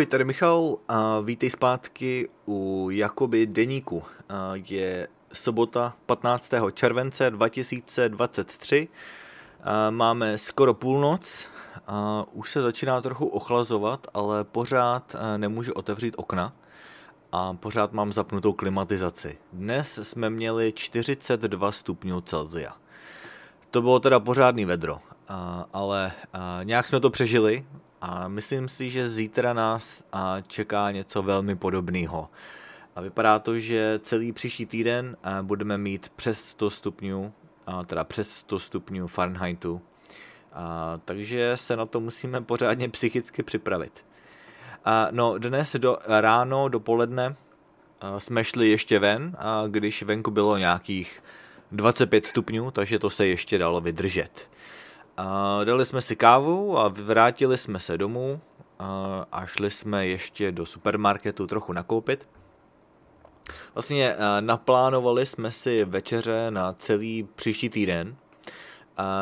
Ahoj, tady Michal a vítej zpátky u Jakoby deníku. Je sobota 15. července 2023. Máme skoro půlnoc, už se začíná trochu ochlazovat, ale pořád nemůžu otevřít okna a pořád mám zapnutou klimatizaci. Dnes jsme měli 42 stupňů Celzia. To bylo teda pořádný vedro, ale nějak jsme to přežili, a myslím si, že zítra nás čeká něco velmi podobného. A vypadá to, že celý příští týden budeme mít přes 100 stupňů, teda přes 100 stupňů Fahrenheitu. A, takže se na to musíme pořádně psychicky připravit. A, no, dnes do, ráno, dopoledne jsme šli ještě ven, a když venku bylo nějakých 25 stupňů, takže to se ještě dalo vydržet. A dali jsme si kávu a vrátili jsme se domů a, šli jsme ještě do supermarketu trochu nakoupit. Vlastně naplánovali jsme si večeře na celý příští týden.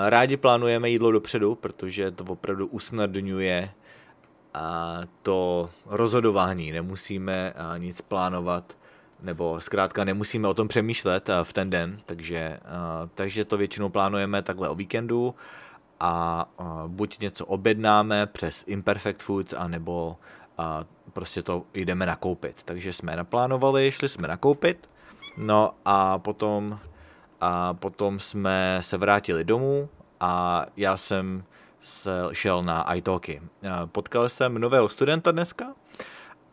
Rádi plánujeme jídlo dopředu, protože to opravdu usnadňuje to rozhodování. Nemusíme nic plánovat, nebo zkrátka nemusíme o tom přemýšlet v ten den, takže, takže to většinou plánujeme takhle o víkendu a buď něco objednáme přes Imperfect Foods, anebo a prostě to jdeme nakoupit. Takže jsme naplánovali, šli jsme nakoupit, no a potom, a potom jsme se vrátili domů a já jsem se šel na iTalky. Potkal jsem nového studenta dneska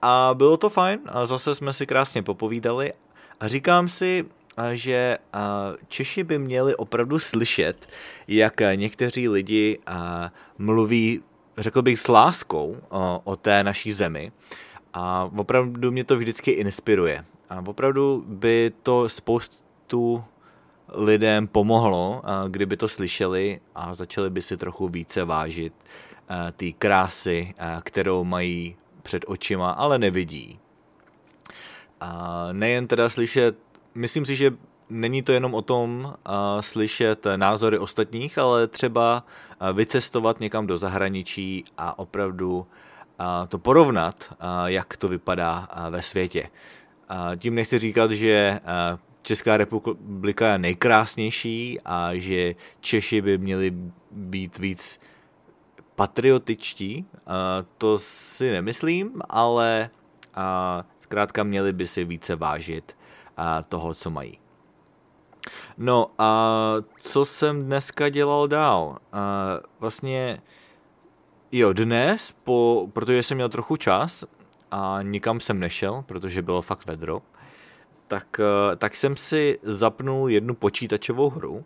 a bylo to fajn a zase jsme si krásně popovídali a říkám si, že Češi by měli opravdu slyšet, jak někteří lidi mluví, řekl bych, s láskou o té naší zemi. A opravdu mě to vždycky inspiruje. A opravdu by to spoustu lidem pomohlo, kdyby to slyšeli a začali by si trochu více vážit té krásy, kterou mají před očima, ale nevidí. A nejen teda slyšet myslím si, že není to jenom o tom uh, slyšet názory ostatních, ale třeba uh, vycestovat někam do zahraničí a opravdu uh, to porovnat, uh, jak to vypadá uh, ve světě. Uh, tím nechci říkat, že uh, Česká republika je nejkrásnější a že Češi by měli být víc patriotičtí. To si nemyslím, ale zkrátka měli by si více vážit toho, co mají. No a co jsem dneska dělal dál? Vlastně jo, dnes, po, protože jsem měl trochu čas a nikam jsem nešel, protože bylo fakt vedro, tak, tak jsem si zapnul jednu počítačovou hru,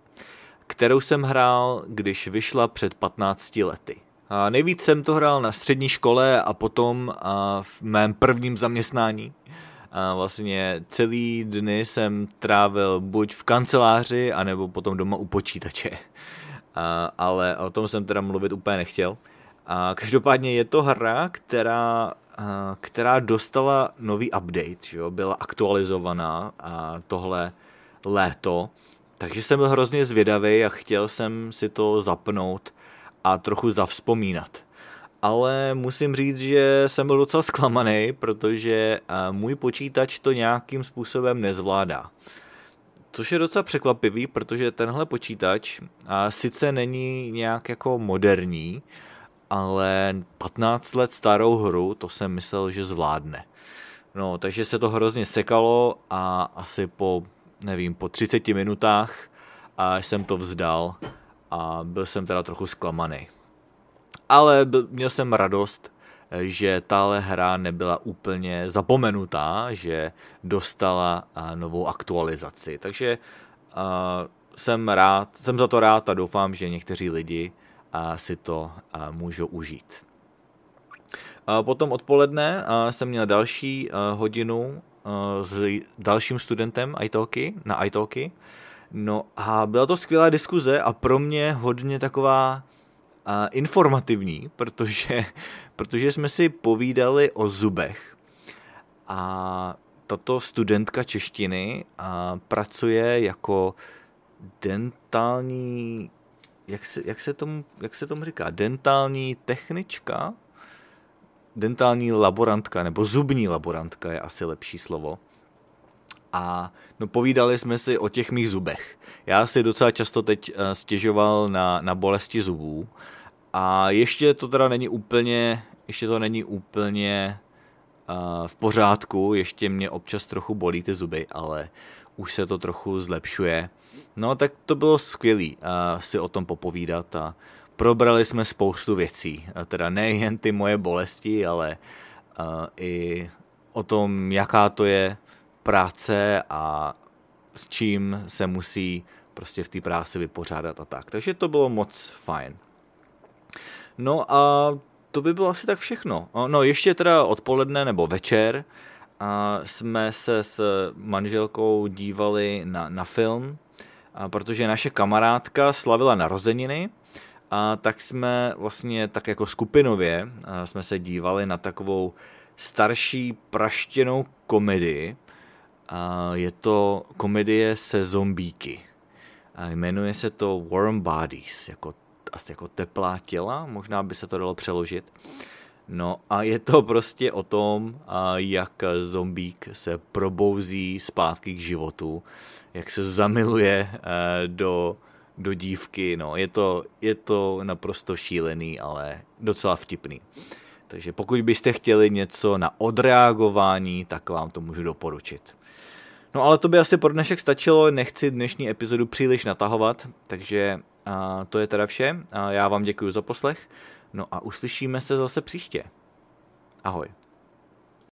kterou jsem hrál, když vyšla před 15 lety. A nejvíc jsem to hrál na střední škole a potom a v mém prvním zaměstnání, a vlastně celý dny jsem trávil buď v kanceláři, anebo potom doma u počítače. A, ale o tom jsem teda mluvit úplně nechtěl. A každopádně je to hra, která, a, která dostala nový update, že jo? byla aktualizovaná a tohle léto. Takže jsem byl hrozně zvědavý a chtěl jsem si to zapnout a trochu zavzpomínat ale musím říct, že jsem byl docela zklamaný, protože eh, můj počítač to nějakým způsobem nezvládá. Což je docela překvapivý, protože tenhle počítač a sice není nějak jako moderní, ale 15 let starou hru, to jsem myslel, že zvládne. No, takže se to hrozně sekalo a asi po, nevím, po 30 minutách a jsem to vzdal a byl jsem teda trochu zklamaný ale měl jsem radost, že tahle hra nebyla úplně zapomenutá, že dostala novou aktualizaci. Takže jsem rád, jsem za to rád a doufám, že někteří lidi si to můžou užít. Potom odpoledne jsem měl další hodinu s dalším studentem iTalky, na iTalky. No a byla to skvělá diskuze a pro mě hodně taková a informativní, protože, protože jsme si povídali o zubech. A tato studentka češtiny a pracuje jako dentální, jak se, jak, se tomu, jak se tomu říká, dentální technička? dentální laborantka, nebo zubní laborantka je asi lepší slovo. A no povídali jsme si o těch mých zubech. Já si docela často teď uh, stěžoval na, na bolesti zubů a ještě to teda není úplně, ještě to není úplně uh, v pořádku, ještě mě občas trochu bolí ty zuby, ale už se to trochu zlepšuje. No tak to bylo skvělé uh, si o tom popovídat a probrali jsme spoustu věcí. Uh, teda nejen ty moje bolesti, ale uh, i o tom, jaká to je práce a s čím se musí prostě v té práci vypořádat a tak. Takže to bylo moc fajn. No a to by bylo asi tak všechno. No ještě teda odpoledne nebo večer a jsme se s manželkou dívali na, na film, a protože naše kamarádka slavila narozeniny, a tak jsme vlastně tak jako skupinově jsme se dívali na takovou starší praštěnou komedii. A je to komedie se zombíky. A jmenuje se to Warm Bodies, jako, asi jako teplá těla, možná by se to dalo přeložit. No a je to prostě o tom, jak zombík se probouzí zpátky k životu, jak se zamiluje eh, do, do dívky, no je to, je to naprosto šílený, ale docela vtipný. Takže pokud byste chtěli něco na odreagování, tak vám to můžu doporučit. No ale to by asi pro dnešek stačilo, nechci dnešní epizodu příliš natahovat, takže a, to je teda vše. A já vám děkuji za poslech, no a uslyšíme se zase příště. Ahoj.